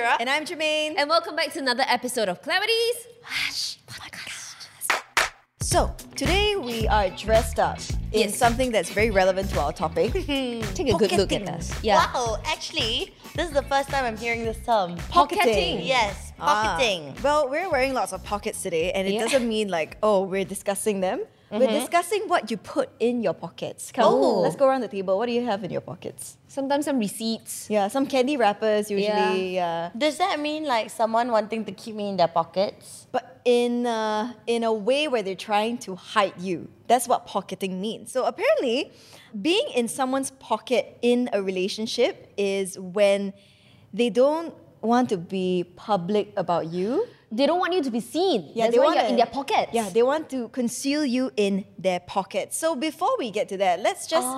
Kira. And I'm Jermaine. And welcome back to another episode of Clarity's Hush Podcast. so, today we are dressed up in Yes. something that's very relevant to our topic. Take a good look at us. Yeah. Wow, actually, this is the first time I'm hearing this term. Pocketing. Yes, Ah. pocketing. Well, we're wearing lots of pockets today, and it Yeah. doesn't mean like, oh, we're discussing them. We're discussing what you put in your pockets. Come, Oh. let's go around the table. What do you have in your pockets? Sometimes some receipts. Yeah, some candy wrappers usually. Yeah. Does that mean like someone wanting to keep me in their pockets? but in uh, in a way where they're trying to hide you. That's what pocketing means. So apparently, being in someone's pocket in a relationship is when they don't want to be public about you. They don't want you to be seen. That's they why wanna- you're in their pockets. Yeah, they want to conceal you in their pockets. So before we get to that, let's just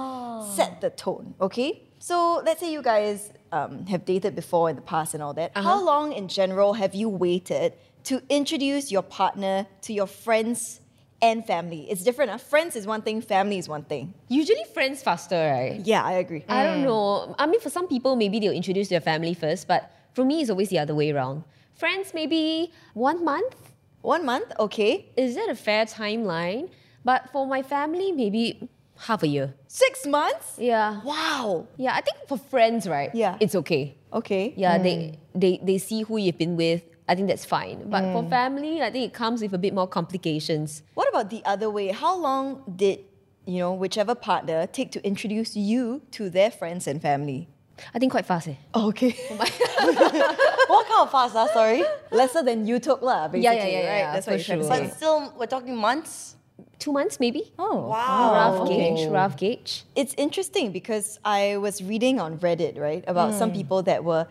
set the tone, okay? So let's say you guys um, have dated before in the past and all that. How long in general have you waited to introduce your partner to your friends and family? It's different. Uh? Friends is one thing, family is one thing. Usually friends faster, right? Yeah, I agree. I don't know. I mean, for some people, maybe they'll introduce their family first, but for me, it's always the other way around. Friends, maybe one month. One month, okay. Is that a fair timeline? But for my family, maybe half a year. Six months? Yeah. Wow. Yeah, I think for friends, right? Yeah. It's okay. Okay. Yeah, they, mm. they they see who you've been with. I think that's fine. But for mm. family, I think it comes with a bit more complications. What about the other way? How long did, you know, whichever partner take to introduce you to their friends and family? I think quite fast. Eh? Oh, okay. what kind of fast, ah, sorry? Lesser than you took, lah, basically, Yeah, yeah, yeah, right? yeah, That's for what you're trying sure. say. But still, we're talking months. Two months maybe. Oh, Wow. rough okay. gauge, rough gauge. It's interesting because I was reading on Reddit, right, about Hmm. some people that were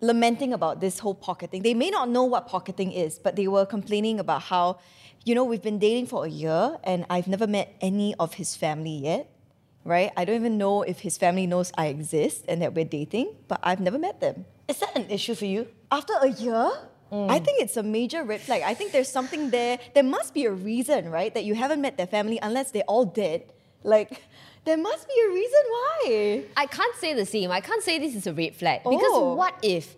lamenting about this whole pocketing. They may not know what pocketing is, but they were complaining about how, you know, we've been dating for a year and I've never met any of his family yet, right? I don't even know if his family knows I exist and that we're dating, but I've never met them. Is that an issue for you? After a year? I mm. think it's a major red flag. I think there's something there. There must be a reason, right, that you haven't met their family unless they're all dead. Like, there must be a reason why. I can't say the same. I can't say this is a red flag because Oh. what if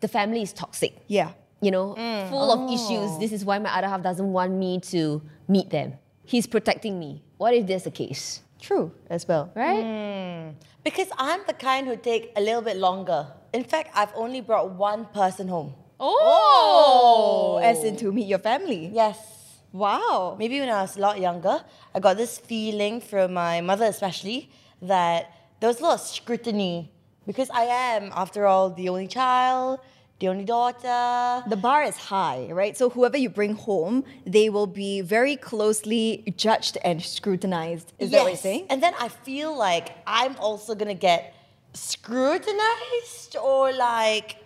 the family is toxic? Yeah. You know, mm. full of oh. issues. This is why my other half doesn't want me to meet them. He's protecting me. What if there's a case? True as well. Right? Hmm. Because I'm the kind who take a little bit longer. In fact, I've only brought one person home. Oh, as in to meet your family. Yes. Wow. Maybe when I was a lot younger, I got this feeling from my mother, especially, that there was a lot of scrutiny because I am, after all, the only child, the only daughter. The bar is high, right? So whoever you bring home, they will be very closely judged and scrutinized. Is that what you're saying? And then I feel like I'm also gonna get scrutinized or like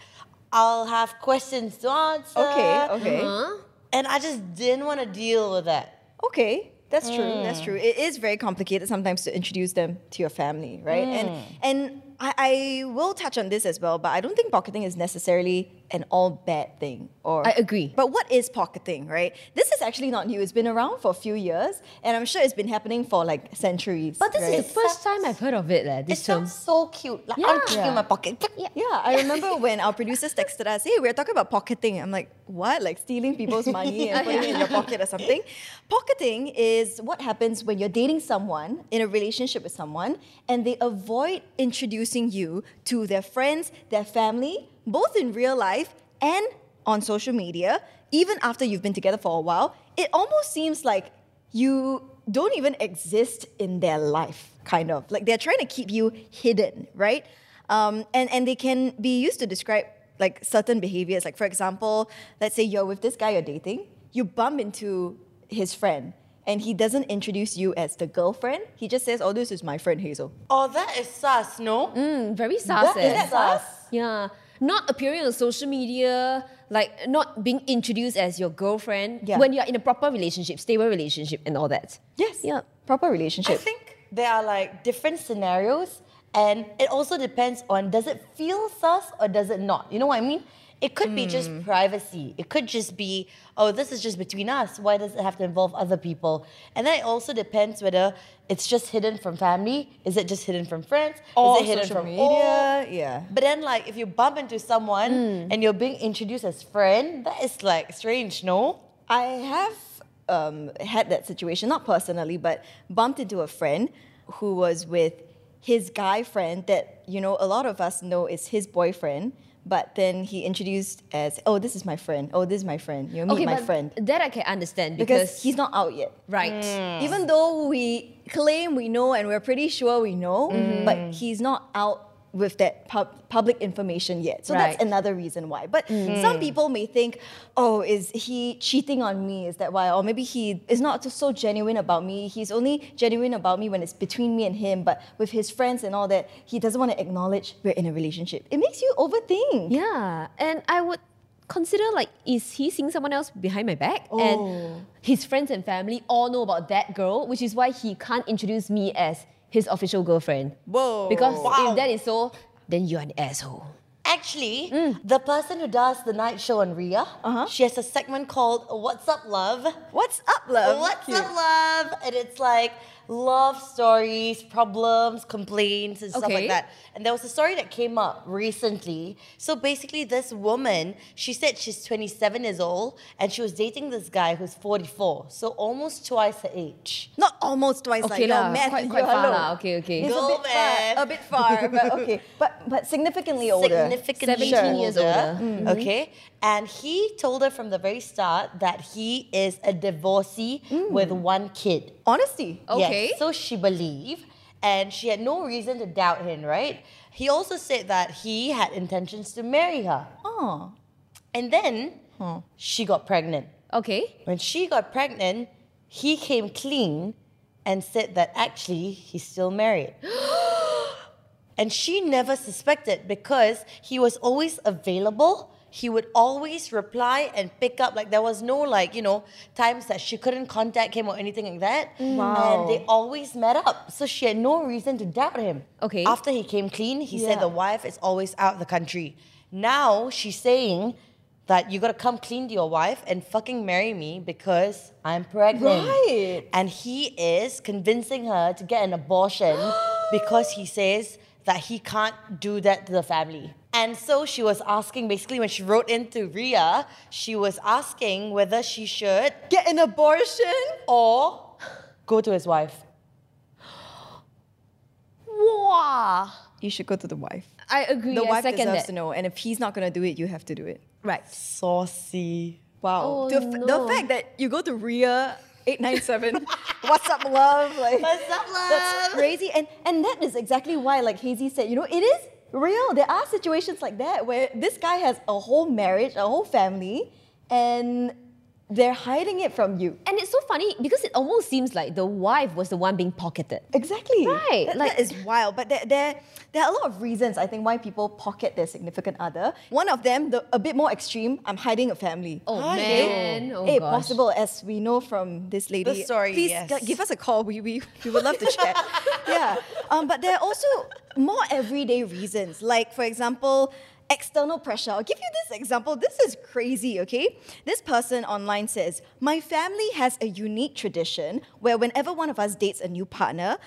I'll have questions to answer. Okay, okay. Huh? And I just didn't want to deal with that. Okay, that's true. That's mm. true. It is very complicated sometimes to introduce them to your family, right? And mm. and I, I will touch on this as well, but I don't think pocketing is necessarily an all bad thing. Or I agree. But what is pocketing, right? This is actually not new. It's been around for a few years, and I'm sure it's been happening for like centuries. But this is right? The first time I've heard of it, leh, It this term. sounds so cute. Like Yeah. I'm keeping in my pocket. Yeah. Yeah, I remember when our producers texted us, hey, we're talking about pocketing. I'm like, what? Like stealing people's money and putting it in your pocket or something? Pocketing is what happens when you're dating someone, in a relationship with someone, and they avoid introducing you to their friends, their family, both in real life and on social media, even after you've been together for a while. It almost seems like you don't even exist in their life, kind of. Like they're trying to keep you hidden, right? Um, and, and they can be used to describe like certain behaviors. Like, for example, let's say you're with this guy you're dating, you bump into his friend, and he doesn't introduce you as the girlfriend. He just says, Oh, this is my friend Hazel. Oh, that is sus, no? Mm, very sus. That eh. is sus. Yeah. Not appearing on social media, like not being introduced as your girlfriend Yeah. when you're in a proper relationship, stable relationship, and all that. Yes. Yeah. Proper relationship. I think there are like different scenarios, and it also depends on does it feel sus or does it not? You know what I mean? It could be just Hmm. privacy. It could just be, oh, this is just between us. Why does it have to involve other people? And then it also depends whether it's just hidden from family. Is it just hidden from friends? Or is it hidden from media, all? yeah. But then, like, if you bump into someone Hmm. and you're being introduced as friend, that is like strange, no? I have um, had that situation, not personally, but bumped into a friend who was with his guy friend that, you know, a lot of us know is his boyfriend. But then he introduced as, oh, this is my friend. Oh, this is my friend. You know, meet okay, my but friend. that I can understand Because because, he's not out yet. right. Even though we claim we know and we're pretty sure we know, Mm-hmm. but he's not out with that pub- public information yet. So that's Right. Mm. another reason why. But some people may think, oh, is he cheating on me? Is that why? Or maybe he is not so genuine about me. He's only genuine about me when it's between me and him, but with his friends and all that, he doesn't want to acknowledge we're in a relationship. It makes you overthink. Yeah, and I would consider like, is he seeing someone else behind my back? Oh. And his friends and family all know about that girl, which is why he can't introduce me as his official girlfriend. Whoa. Because Wow. if that is so, then you're an asshole. Actually, Mm. the person who does the night show on Ria, Uh-huh. she has a segment called What's Up Love? What's up, love? What's Cute. up, love? And it's like love stories, problems, complaints, and stuff Okay. like that. And there was a story that came up recently. So basically, this woman, she said she's 27 years old and she was dating this guy who's 44, so almost twice her age. Not almost twice like Okay your lah, math. quite- quite you're far low. lah. Okay, okay. It's Go a bit far, a bit far, but okay. But but significantly older. Significantly 17 years older. Mm-hmm. Mm-hmm. Okay. And he told her from the very start that he is a divorcee mm. with one kid. Honesty. Okay. Yes, so she believed, and she had no reason to doubt him, right? He also said that he had intentions to marry her. Oh. And then she got pregnant. Okay. When she got pregnant, he came clean and said that actually he's still married. and she never suspected because he was always available. He would always reply and pick up. Like there was no like, you know, times that she couldn't contact him or anything like that. Mm. Wow. And they always met up. So she had no reason to doubt him. Okay. After he came clean, he Yeah. said the wife is always out of the country. Now she's saying that you gotta come clean to your wife and fucking marry me because I'm pregnant. Right. And he is convincing her to get an abortion because he says that he can't do that to the family. And so she was asking, basically, when she wrote into Ria, she was asking whether she should Get an abortion? or go to his wife. Wow. You should go to the wife. I agree. The I wife second deserves that. to know, and if he's not gonna do it, you have to do it. Right. Saucy. Wow. Oh, the, f- the fact that you go to Ria 897, what's up, love? Like, What's up, love? That's crazy. And and that is exactly why, like Hazy said, you know, it is real. There are situations like that where this guy has a whole marriage, a whole family, and they're hiding it from you. And it's so funny because it almost seems like the wife was the one being pocketed. Exactly. Right, That, like- that is wild. But there, there, there are a lot of reasons, I think, why people pocket their significant other. One of them, the, a bit more extreme, I'm hiding a family. Oh Hi. man. Oh hey, gosh. possible as we know from this lady. The story, Please yes. g- give us a call. We, we, we would love to chat. yeah. Um, but there are also more everyday reasons. Like, for example, external pressure. I'll give you this example. This is crazy, okay? This person online says, My family has a unique tradition where whenever one of us dates a new partner,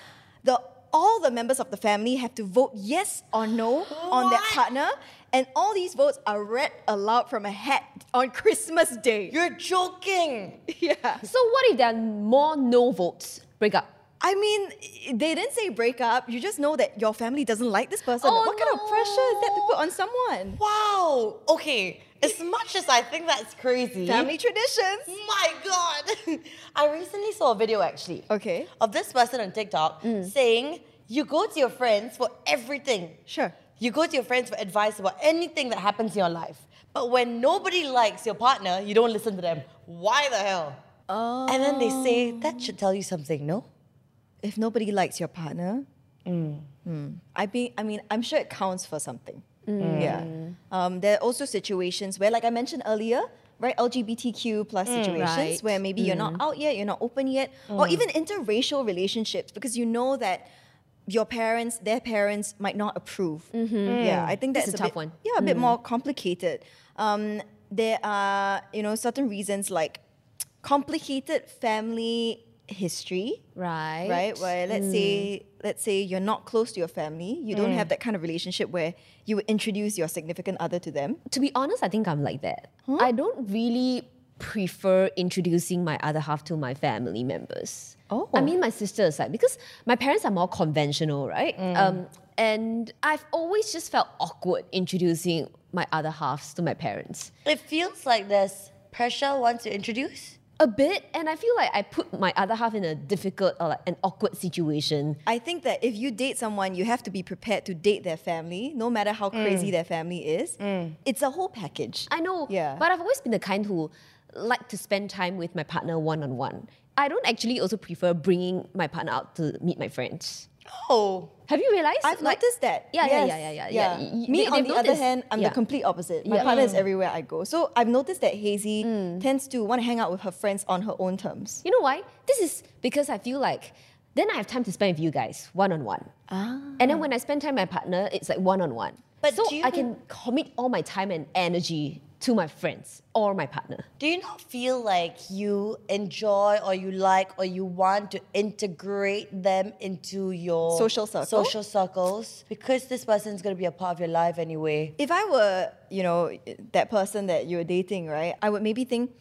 the all the members of the family have to vote yes or no on that partner, and all these votes are read aloud from a hat on Christmas Day. You're joking. Yeah. So what if there are more no votes? Break up. I mean, they didn't say break up. You just know that your family doesn't like this person. Oh, what kind of pressure is that to put on someone? Wow. Okay. As much as I think that's crazy. Family traditions. My God. I recently saw a video actually. Okay. Of this person on TikTok mm. saying you go to your friends for everything. Sure. You go to your friends for advice about anything that happens in your life. But when nobody likes your partner, you don't listen to them. Why the hell? Oh. And then they say that should tell you something, no? If nobody likes your partner, mm. hmm, I be, I mean, I'm sure it counts for something. Mm. Yeah. Um, there are also situations where, like I mentioned earlier, right, LGBTQ plus mm, situations Right. where maybe you're not out yet, you're not open yet, or even interracial relationships because you know that your parents, their parents might not approve. Mm-hmm. Yeah, I think that's That's a a, tough bit, one. Yeah, a bit more complicated. Um, there are you know certain reasons like complicated family history Right. right where let's say mm. let's say you're not close to your family you don't mm. have that kind of relationship where you would introduce your significant other to them To be honest, I think I'm like that. I don't really prefer introducing my other half to my family members. Oh. I mean, my sisters, like, because my parents are more conventional, right? Mm. Um, and I've always just felt awkward introducing my other halves to my parents. It feels like there's pressure once you introduce. A bit, and I feel like I put my other half in a difficult or like an awkward situation. i think that if you date someone you have to be prepared to date their family no matter how crazy mm. their family is mm. it's a whole package I know, Yeah. but I've always been the kind who like to spend time with my partner one on one. I don't actually also prefer bringing my partner out to meet my friends. Oh, Have you realized? I've Like- noticed that. Yeah, yeah, Yes. yeah, yeah, yeah, yeah. Y- Me, they- on the other hand, I'm yeah. the complete opposite. My Yeah. partner is everywhere I go. So I've noticed that Hazy Mm. tends to want to hang out with her friends on her own terms. You know why? This is because I feel like then I have time to spend with you guys one on one. Ah. And then when I spend time with my partner, it's like one on one. But so I can commit all my time and energy to my friends or my partner. do you not feel like you enjoy or you like or you want to integrate them into your Social circle? Social circles because this person's gonna be a part of your life anyway. If I were, you know, that person that you're dating, right, I would maybe think,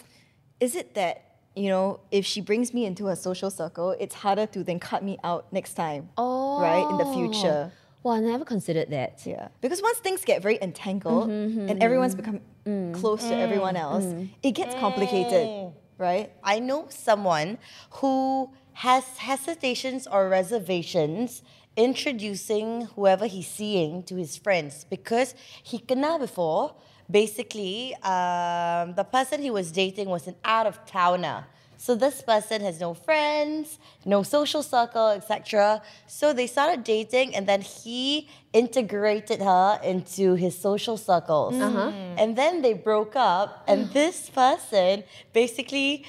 is it that, you know, if she brings me into her social circle, it's harder to then cut me out next time, right, in the future. Oh. Well, I never considered that. Yeah, because once things get very entangled Mm-hmm, mm-hmm and mm-hmm. everyone's become mm. close to everyone mm, else, mm. it gets complicated, right? I know someone who has hesitations or reservations introducing whoever he's seeing to his friends because he kena before. Basically, um, the person he was dating was an out of towner. So this person has no friends, no social circle, etc. So they started dating, and then he integrated her into his social circles. Mm. Uh-huh. And then they broke up, and this person basically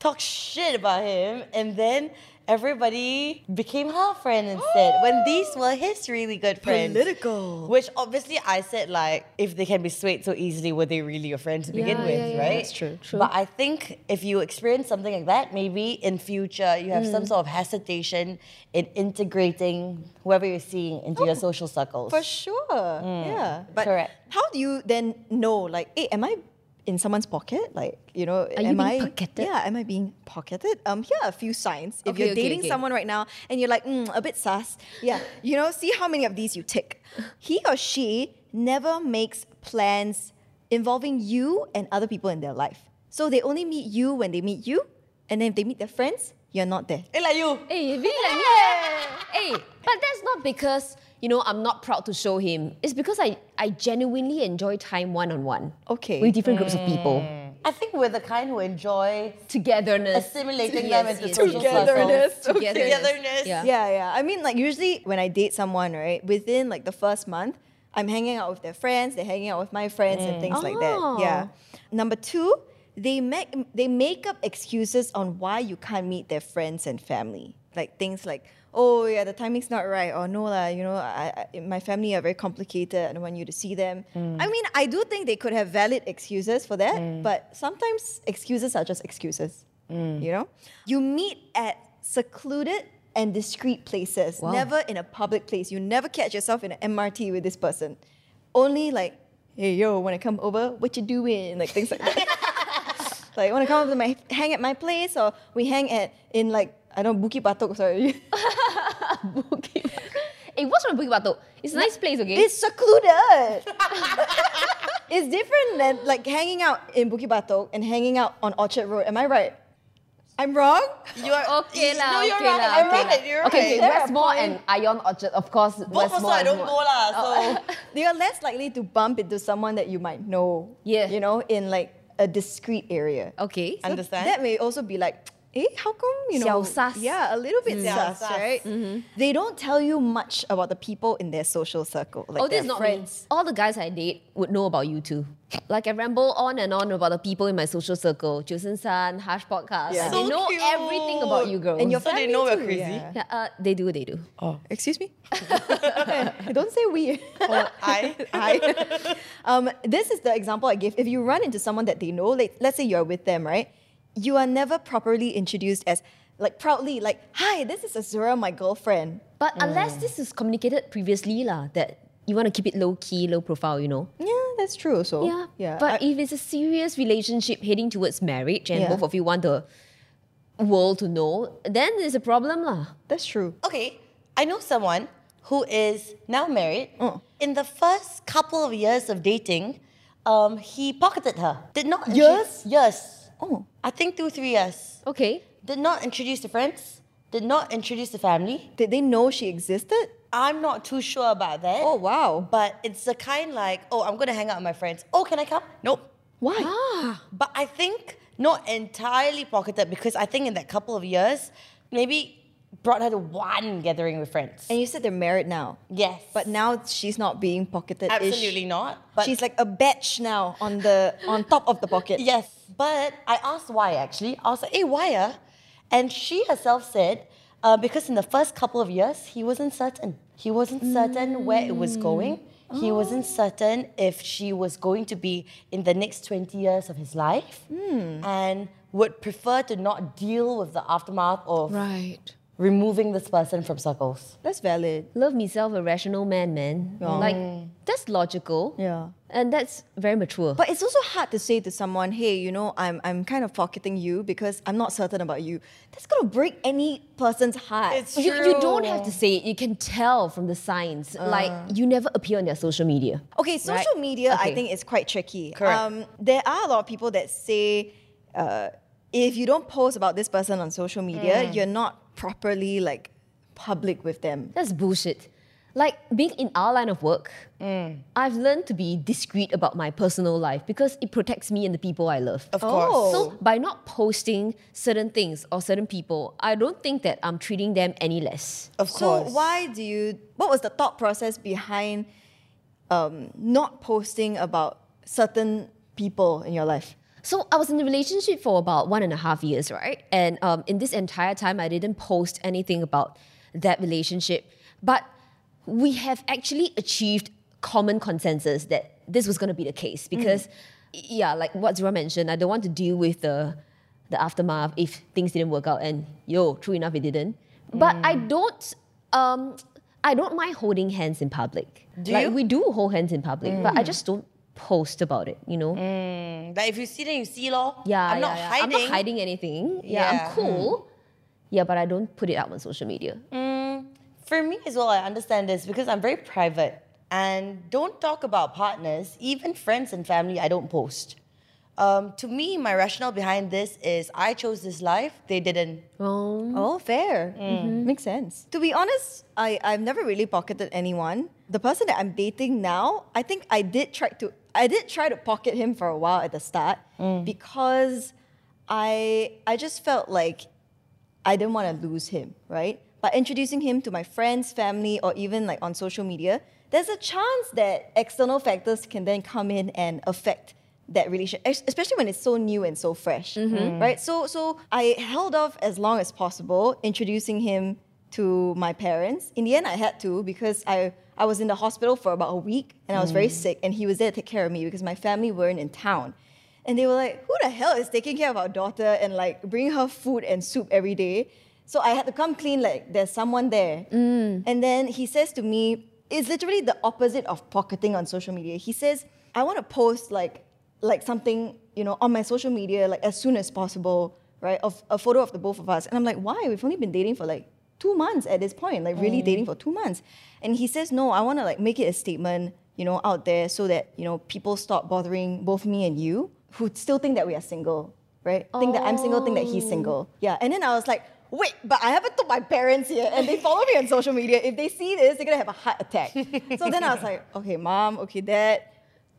talked shit about him, and then everybody became her friend instead. when these were his really good friends. Political. Which obviously I said like, if they can be swayed so easily, were they really your friends to begin Yeah, with, yeah, yeah, right? that's true, true. But I think if you experience something like that, maybe in future you have Mm. some sort of hesitation in integrating whoever you're seeing into your social circles. For sure. Yeah. But Correct. how do you then know, like, hey, am I in someone's pocket? Like, you know, you am being I pocketed? Yeah, am I being pocketed? Um, here are a few signs. If Okay, you're okay, dating okay. someone right now and you're like, mm, a bit sus, yeah, you know, see how many of these you tick. He or she never makes plans involving you and other people in their life. So they only meet you when they meet you, and then if they meet their friends, you're not there. Eh, like you. Hey, really like me. Hey, but that's not because you know I'm not proud to show him. It's because I I genuinely enjoy time one on one. Okay. With different groups of people. Mm. I think we're the kind who enjoy Togetherness. assimilating Yes, them into yes, social yes. Togetherness. circles. Okay. Togetherness. Yeah. Yeah, yeah. I mean, like usually when I date someone, right, within like the first month, I'm hanging out with their friends, they're hanging out with my friends, and mm. things like that. Oh. Yeah. Number two, they make they make up excuses on why you can't meet their friends and family. Like things like, oh yeah, the timing's not right, or no lah, you know, I, I, my family are very complicated. I don't want you to see them. Mm. I mean, I do think they could have valid excuses for that, mm. but sometimes excuses are just excuses. Mm. You know, you meet at secluded and discreet places, Wow. never in a public place. You never catch yourself in an MRT with this person. Only like, hey yo, wanna come over? What you doing? Like things like that. like wanna come over to my hang at my place or we hang at in like I don't know, Bukit Batok, sorry. Bukit. Hey, what's wrong with Bukit Batok? It's a nice place, okay? it's secluded. it's different than like hanging out in Bukit Batok and hanging out on Orchard Road. Am I right? I'm wrong? You are Okay lah, No, you're okay right. lah, I'm okay right. lah. You're okay, right. okay, There are West Mall and. Ion Orchard, of course. Both West Mall also I don't more- go lah. So they are less likely to bump into someone that you might know. Yeah. You know, in like a discreet area. Okay. So Understand. That may also be like eh, how come, you know, 小 sus. yeah, a little bit Mm. sus, 小 sus. right? They don't tell you much about the people in their social circle, like oh, this is not friends. me. All the guys I date would know about you too. Like I ramble on and on about the people in my social circle, Josen San, Hush Podcast. Yeah. They know cute. everything about you girls. And your So they family know we're crazy? yeah. yeah, uh, they do, they do. Oh, excuse me? don't say we. I I. um, this is the example I give. If you run into someone that they know, like let's say you're with them, right? You are never properly introduced as like proudly, like, hi, this is Azura, my girlfriend. But unless this is communicated previously, lah, that you want to keep it low key, low profile, you know. Yeah, that's true. So Yeah. yeah. But I- if it's a serious relationship heading towards marriage and Yeah. both of you want the world to know, then there's a problem, lah. that's true. Okay, I know someone who is now married. Oh. In the first couple of years of dating, um, he pocketed her. Did not intro- Years? Oh. I think two, three years. Okay. Did not introduce the friends. Did not introduce the family. Did they know she existed? I'm not too sure about that. Oh wow. But it's the kind like, oh, I'm gonna hang out with my friends. Oh, can I come? Nope. Why? Ah. But I think not entirely pocketed because I think in that couple of years, maybe brought her to one gathering with friends. And you said they're married now. yes. But now she's not being pocketed. absolutely not. But She's like a batch now on the on top of the pocket. Yes, but I asked why actually. I was like, hey, why? ah?" And she herself said, uh, because in the first couple of years, he wasn't certain. He wasn't certain where it was going. He wasn't certain if she was going to be in the next 20 years of his life and would prefer to not deal with the aftermath of Right. Removing this person from circles. That's valid. Love myself a rational man, man. Like, that's logical. Yeah. And that's very mature. But it's also hard to say to someone, hey, you know, I'm I'm kind of pocketing you because I'm not certain about you. That's gonna break any person's heart. It's you, you don't have to say it. You can tell from the signs. like, you never appear on their social media. Okay, social Right? media I think is quite tricky. Correct. Um, there are a lot of people that say uh, if you don't post about this person on social media, Mm. you're not properly like public with them. That's bullshit. Like being in our line of work, Mm. I've learned to be discreet about my personal life because it protects me and the people I love. Of Oh. course. So by not posting certain things or certain people, I don't think that I'm treating them any less. Of course. So why do you? What was the thought process behind um, not posting about certain people in your life? So I was in a relationship for about one and a half years, right? And um, in this entire time, I didn't post anything about that relationship. But we have actually achieved common consensus that this was going to be the case because, yeah, like what Zura mentioned, I don't want to deal with the the aftermath if things didn't work out. And yo, true enough, it didn't. But I don't. Um, I don't mind holding hands in public. Do like you? we do hold hands in public, but I just don't post about it. You know. Mm. Like if you see, then you see, lor. Yeah, I'm yeah, not yeah. hiding. I'm not hiding anything. Yeah, Yeah. I'm cool. Mm. Yeah, but I don't put it out on social media. Mm. For me as well, I understand this because I'm very private and don't talk about partners, even friends and family, I don't post. Um, to me, my rationale behind this is I chose this life, they didn't. Oh. Oh, fair. Mm-hmm. Mm-hmm. Makes sense. To be honest, I, I've never really pocketed anyone. The person that I'm dating now, I think I did try to I did try to pocket him for a while at the start mm. because I I just felt like I didn't want to lose him, right? By introducing him to my friends, family, or even like on social media, there's a chance that external factors can then come in and affect that relation, es- especially when it's so new and so fresh, mm-hmm. mm. right? So, so I held off as long as possible introducing him to my parents. In the end, I had to because I I was in the hospital for about a week and I was very mm. sick, and he was there to take care of me because my family weren't in town. And they were like, who the hell is taking care of our daughter and like bringing her food and soup every day? So I had to come clean, like, there's someone there. Mm. And then he says to me, it's literally the opposite of pocketing on social media. He says, I want to post like, like something, you know, on my social media, like as soon as possible, right? Of a photo of the both of us. And I'm like, why? We've only been dating for like two months at this point, like really mm. dating for two months. And he says, no, I want to like make it a statement, you know, out there so that, you know, people stop bothering both me and you who still think that we are single, right? Think that I'm single, think that he's oh. single. Yeah. And then I was like, wait, but I haven't told my parents yet and they follow me on social media. If they see this, they're gonna have a heart attack. so then I was like, okay, mom, okay, dad,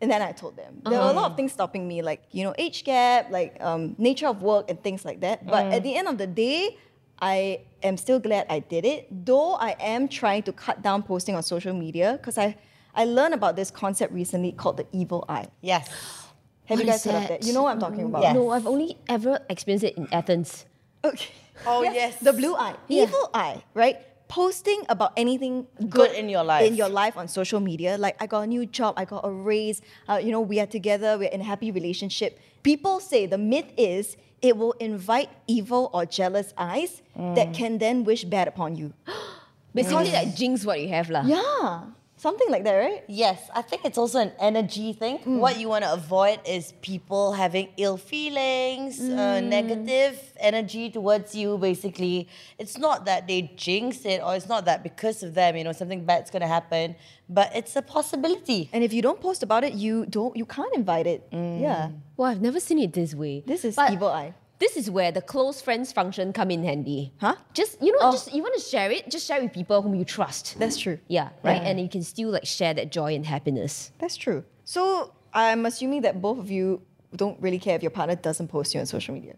And then I told them. There were a lot of things stopping me, like, you know, age gap, like um, nature of work and things like that. But at the end of the day, I am still glad I did it, though I am trying to cut down posting on social media because I, I learned about this concept recently called the evil eye. Yes. Have you guys is heard of that? that? You know what I'm talking about? Yes. No, I've only ever experienced it in Athens. Okay. Oh, yes. The blue eye. Yeah. Evil eye, right? Posting about anything Good in your life. In your life on social media. Like, I got a new job, I got a raise, uh, you know, we are together, we're in a happy relationship. People say the myth is it will invite evil or jealous eyes Mm. that can then wish bad upon you. Basically, like jinx what you have, lah. Yeah. Something like that, right? Yes, I think it's also an energy thing. Mm. What you want to avoid is people having ill feelings, uh, mm. negative energy towards you. Basically, it's not that they jinx it, or it's not that because of them, you know, something bad's gonna happen. But it's a possibility. And if you don't post about it, you don't you can't invite it. Mm. Yeah. Well, I've never seen it this way. This is But evil eye. This is where the close friends function come in handy. Huh? Just you know, Oh. just you want to share it, just share with people whom you trust. That's true. yeah, right. And you can still like share that joy and happiness. That's true. So I'm assuming that both of you don't really care if your partner doesn't post you on social media.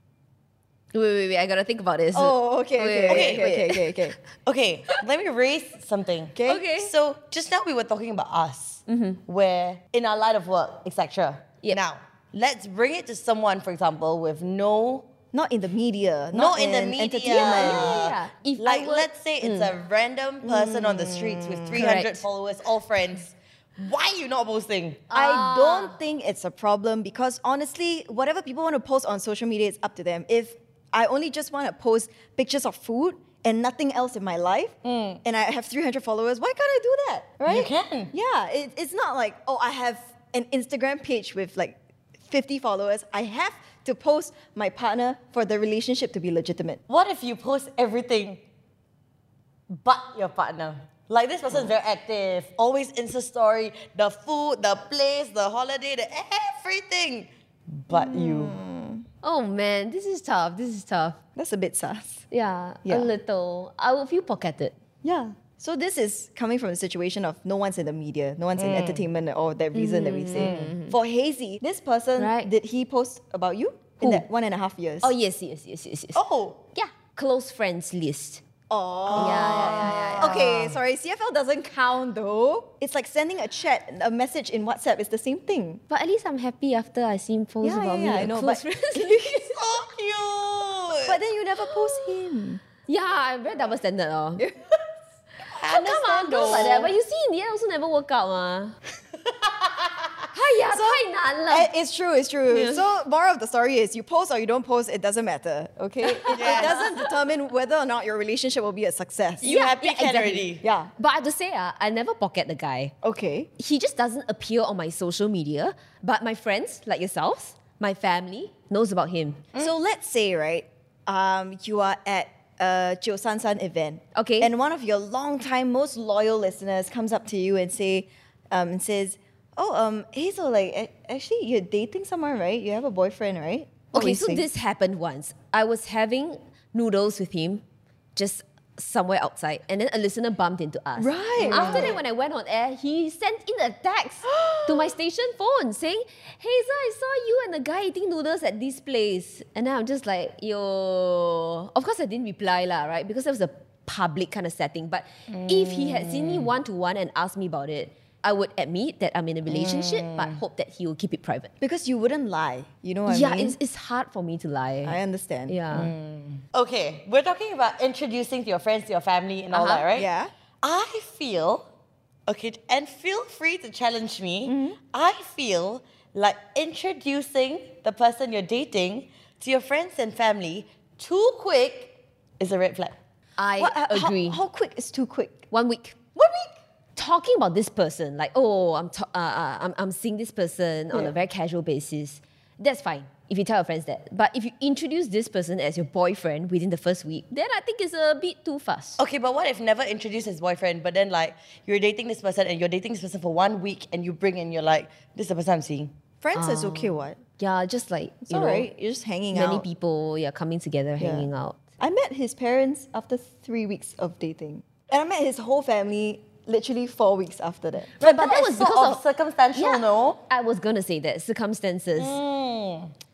Wait, wait, wait. I gotta think about this. Oh, okay, okay, Wait, okay, wait, okay, okay, okay, okay. Okay, let me raise something. Okay. Okay. So just now we were talking about us, mm-hmm. where in our line of work, etc. Yep. Now let's bring it to someone, for example, with no Not in the media. Not Not, in the media. Entertainment. Yeah, yeah. If like were, let's say it's a mm. random person on the streets with mm, 300 Correct. followers, all friends. Why are you not posting? Ah. I don't think it's a problem because honestly, whatever people want to post on social media, it's up to them. If I only just want to post pictures of food and nothing else in my life, mm. and I have 300 followers, why can't I do that? Right? You can. Yeah, it, it's not like, oh, I have an Instagram page with like 50 followers. I have to post my partner for the relationship to be legitimate. What if you post everything but your partner? Like this person's very active, always Insta story, the food, the place, the holiday, the everything. But you. Hmm. oh man, this is tough. This is tough. That's a bit sus. Yeah, Yeah. a little. I will feel pocketed. Yeah. So this is coming from a situation of no one's in the media, no one's in mm. entertainment or that reason that we mm-hmm. say. Mm-hmm. Mm-hmm. For Hazy, this person, Right. did he post about you in that one and a half years? Oh yes, yes, yes, yes, yes. Oh, Yeah, close friends list. Oh. Yeah, yeah, yeah. Okay, sorry, CFL doesn't count though. It's like sending a chat, a message in WhatsApp. It's the same thing. But at least I'm happy after I see him post about yeah, me. yeah, I know, close but- friends. so cute. But then you never post him. yeah, I'm very double standard. Oh. I understand though. Like that, but you see, in the end also never work out, ma. Hiya, so, eh, it's true, it's true. Yeah. So, moral of the story is you post or you don't post, it doesn't matter, okay? It, it doesn't determine whether or not your relationship will be a success. You yeah, happy yeah, exactly. already. Yeah. But I have to say, uh, I never pocket the guy. Okay. He just doesn't appear on my social media, but my friends, like yourselves, my family, knows about him. Mm. So, let's say, right, um, you are at a Jiu San San event. Okay. And one of your long-time, most loyal listeners comes up to you and say, um, and says, "Oh, um, Hazel, like, actually, you're dating someone, right? You have a boyfriend, right?" What Okay, so say? this happened once. I was having noodles with him, just somewhere outside, and then a listener bumped into us. Right, After that, when I went on air, he sent in a text to my station phone saying, Hazel, I saw you and the guy eating noodles at this place. And then I'm just like, yo. Of course, I didn't reply, lah, right? Because it was a public kind of setting. But if he had seen me one to one and asked me about it, I would admit that I'm in a relationship, but hope that he will keep it private. because you wouldn't lie. You know what yeah, I mean? it's, it's hard for me to lie. I understand. yeah. Okay, we're talking about introducing to your friends, to your family, and all Uh-huh. that, right? Yeah. I feel, okay, and feel free to challenge me. I feel like introducing the person you're dating to your friends and family too quick is a red flag. I What- uh, how- agree. How, quick is too quick? One week. One week. Talking about this person, like, oh, I'm, ta- uh, uh, I'm, I'm seeing this person on a very casual basis. That's fine if you tell your friends that. But if you introduce this person as your boyfriend within the first week, then I think it's a bit too fast. Okay, but what if never introduced his boyfriend, but then like you're dating this person and you're dating this person for one week and you bring in, you're like, this is the person I'm seeing. Friends is okay, what? Yeah, just like, It's you know, alright. You're just hanging many out. Many people, yeah, coming together, Yeah. hanging out. I met his parents after three weeks of dating. And I met his whole family literally four weeks after that. But, but that was because of circumstantial, no? I was gonna say that circumstances.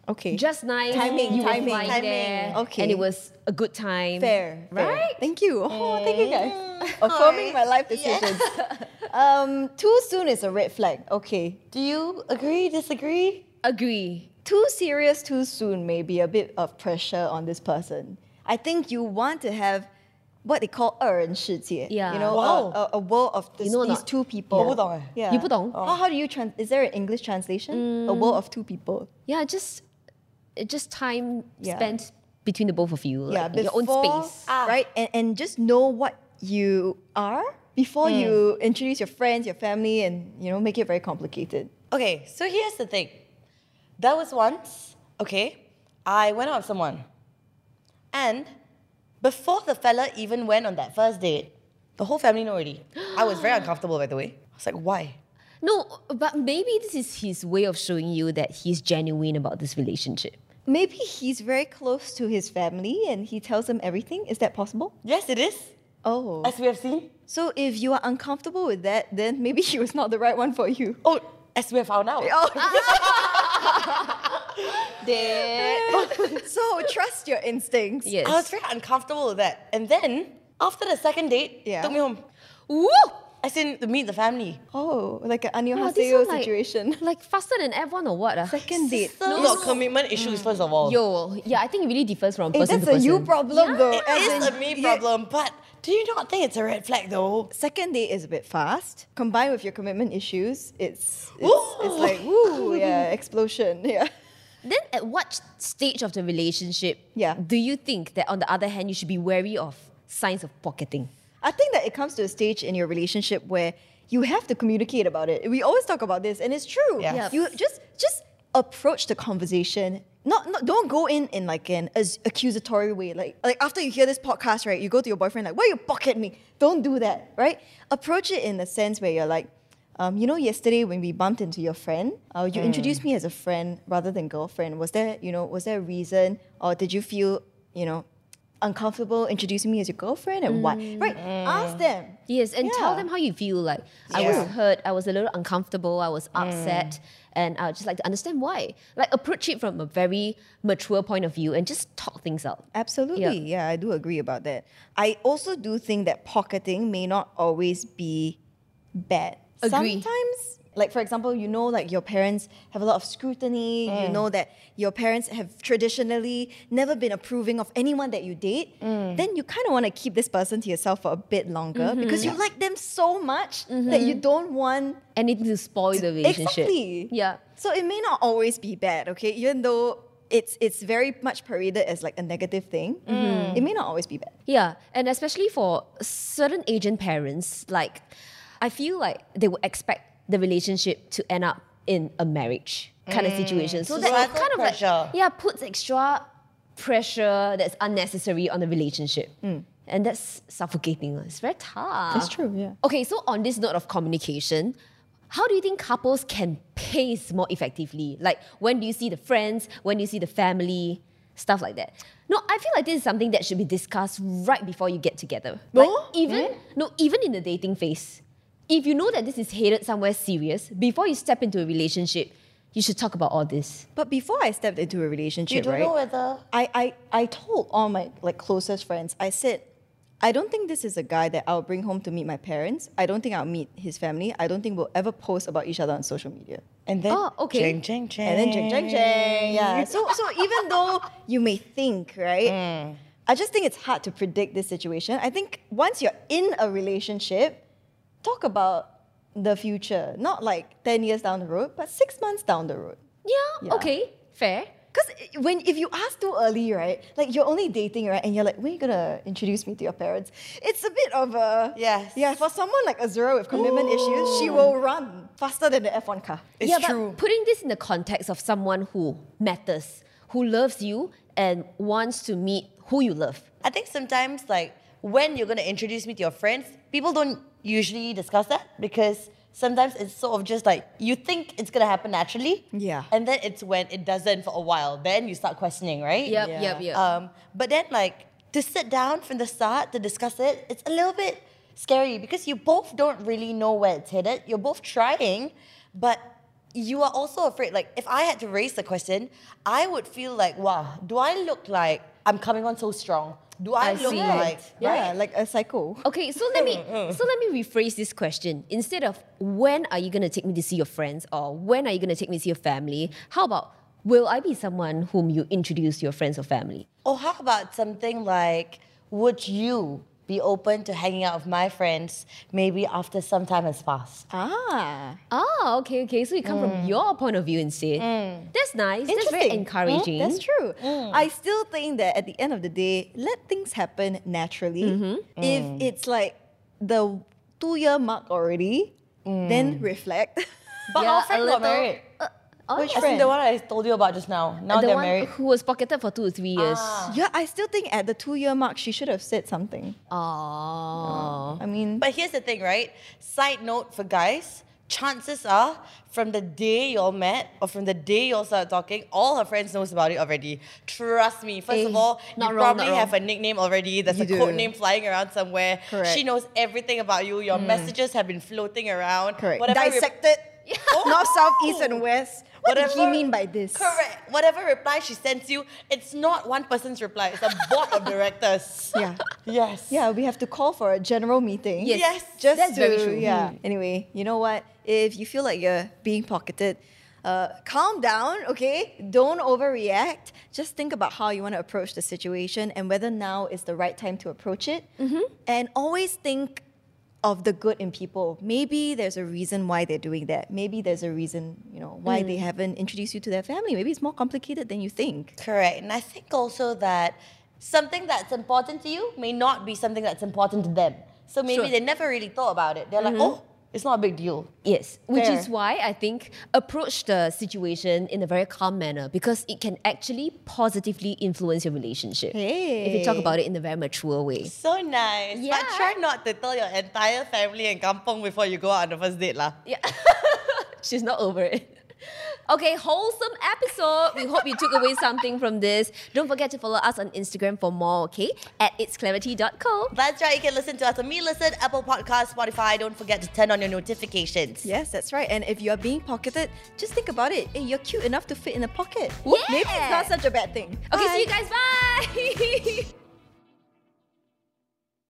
Okay. Just nice. Timing, you timing, timing. there, Okay. And it was a good time. Fair, fair. Right? Thank you. Oh, thank you guys. Affirming my life decisions. um, too soon is a red flag. Okay. Do you agree, disagree? Agree. Too serious too soon may be a bit of pressure on this person. I think you want to have what they call 二人世界. Yeah. You know, Wow. a, a, a world of this, You know these not? two people. 我不懂哎。 Yeah. 你不懂？ How, how do you trans? Is there an English translation? A world of two people. Yeah, just it just time Yeah. spent between the both of you. yeah, Like your own before- space. right? And, and just know what you are before you introduce your friends, your family, and you know make it very complicated. Okay, so here's the thing. There was once, okay, I went out with someone. And before the fella even went on that first date, the whole family knew already. I was very uncomfortable, by the way. I was like, why? No, but maybe this is his way of showing you that he's genuine about this relationship. Maybe he's very close to his family and he tells them everything. Is that possible? Yes, it is. Oh. As we have seen. So if you are uncomfortable with that, then maybe he was not the right one for you. Oh, as we have found out. Oh. so trust your instincts. Yes. I was very uncomfortable with that. And then, after the second date, Yeah. took me home. Woo! As in, to meet the family. Oh, like an Wow, this annyeonghaseyo one like- situation. Like faster than F1 or what? ah? Second date. No, no, commitment issues, first of all. Yo, yeah, I think it really differs from Hey, person that's to a person. you problem though. It as is in a me you- problem, but do you not think it's a red flag though? Second date is a bit fast. Combined with your commitment issues, it's it's, it's like woo, yeah, explosion. Yeah. Then at what stage of the relationship Yeah. do you think that on the other hand you should be wary of signs of pocketing? I think that it comes to a stage in your relationship where you have to communicate about it. We always talk about this, and it's true. Yes. Yep. You just just approach the conversation. Not, not don't go in in like an as accusatory way. Like like after you hear this podcast, right? You go to your boyfriend like, "Why you pocket me?" Don't do that, right? Approach it in a sense where you're like, um, you know, yesterday when we bumped into your friend, uh, you introduced me as a friend rather than girlfriend. Was there, you know, was there a reason, or did you feel, you know, uncomfortable introducing me as your girlfriend, and what? Right? Ask them. Yes, and tell them how you feel. Like I was hurt, I was a little uncomfortable, I was upset, and I would just like to understand why. Like approach it from a very mature point of view and just talk things out. Absolutely. Yeah. I do agree about that. I also do think that pocketing may not always be bad. Agree. Sometimes, like for example, you know, like your parents have a lot of scrutiny. You mm. know that your parents have traditionally never been approving of anyone that you date. Mm. Then you kind of want to keep this person to yourself for a bit longer mm-hmm. because you like them so much that mm-hmm. you don't want Anything to spoil the relationship. Exactly. Yeah. So it may not always be bad, okay? Even though it's it's very much paraded as like a negative thing, mm-hmm. it may not always be bad. Yeah, and especially for certain Asian parents, like I feel like they would expect the relationship to end up in a marriage mm. kind of situation. So that Societal kind of pressure. like yeah puts extra pressure that's unnecessary on the relationship, mm. and that's suffocating. It's very tough. That's true, yeah. Okay, so on this note of communication, how do you think couples can pace more effectively? Like when do you see the friends? When do you see the family? Stuff like that. No, I feel like this is something that should be discussed right before you get together. Like Oh? even no, even in the dating phase. If you know that this is headed somewhere serious, before you step into a relationship, you should talk about all this. But before I stepped into a relationship, You don't right? know whether. I, I, I told all my like closest friends, I said, I don't think this is a guy that I'll bring home to meet my parents. I don't think I'll meet his family. I don't think we'll ever post about each other on social media. And then. Oh, okay. Jang, jang, jang. And then jang jang jang. Yeah. Mm. So so even though you may think, right? Mm. I just think it's hard to predict this situation. I think once you're in a relationship, talk about the future. Not like 10 years down the road, but six months down the road. Yeah, Yeah. okay, fair. Because when if you ask too early, right? Like you're only dating, right? And you're like, when are you gonna introduce me to your parents? It's a bit of a Yes. Yeah, for someone like Azura with commitment issues, she will run faster than the F1 car. It's yeah, true. but putting this in the context of someone who matters, who loves you and wants to meet who you love. I think sometimes, like, when you're going to introduce me to your friends, people don't usually discuss that because sometimes it's sort of just like you think it's going to happen naturally. Yeah. And then it's when it doesn't for a while. Then you start questioning, right? Yep, Yeah. yep, yep. Um, but then, like, to sit down from the start to discuss it, it's a little bit scary because you both don't really know where it's headed. You're both trying, but you are also afraid. Like, if I had to raise the question, I would feel like, wow, do I look like I'm coming on so strong? Do I, I look see. like Yeah, right? like a psycho. Okay, so let me mm, mm. so let me rephrase this question. Instead of when are you gonna take me to see your friends or when are you gonna take me to see your family, how about will I be someone whom you introduce your friends or family? Or how about something like, would you be open to hanging out with my friends maybe after some time has passed? Ah. Ah, okay, okay. So you come from your point of view instead. That's nice. That's very Interesting. encouraging. Mm, that's true. I still think that at the end of the day, let things happen naturally. If it's like the two year mark already, then reflect. But Yeah, our a friend got married. Oh, Which yeah. As in the one I told you about just now. Now the they're one married. who was pocketed for two or three years. yeah, I still think at the two year mark, she should have said something. Oh. I mean, But here's the thing, right? Side note for guys, chances are from the day y'all met or from the day y'all started talking, all her friends knows about it already. Trust me. First of Eh, all, you wrong, probably have a nickname already. There's You a do. code name flying around somewhere. Correct. She knows everything about you. Your messages have been floating around. correct. Whatever rep- Dissected. North, south, east, and west. What did he mean by this? Correct. Whatever reply she sends you, it's not one person's reply. It's a board of directors. Yeah. Yes. Yeah, we have to call for a general meeting. Yes. Yes. Just That's to, very true. Yeah. Mm. Anyway, you know what? If you feel like you're being pocketed, uh, calm down, okay? Don't overreact. Just think about how you want to approach the situation and whether now is the right time to approach it. Hmm. And always think of the good in people. Maybe there's a reason why they're doing that. Maybe there's a reason, you know, why they mm. haven't introduced you to their family. Maybe it's more complicated than you think. Correct. And I think also that something that's important to you may not be something that's important to them. So maybe Sure. they never really thought about it. They're like, mm-hmm. oh, it's not a big deal. Yes, which Fair. is why I think approach the situation in a very calm manner because it can actually positively influence your relationship. If you talk about it in a very mature way. So nice. But try not to tell your entire family and kampong before you go out on the first date. lah. Yeah. She's not over it. Okay, wholesome episode. We hope you took away something from this. Don't forget to follow us on Instagram for more, okay? At itsclarity.co. That's right. You can listen to us on meListen, Apple Podcast, Spotify. Don't forget to turn on your notifications. Yes, that's right. And if you're being pocketed, just think about it. Hey, you're cute enough to fit in a pocket. Yeah. Maybe it's not such a bad thing. Okay, Bye. see you guys. Bye.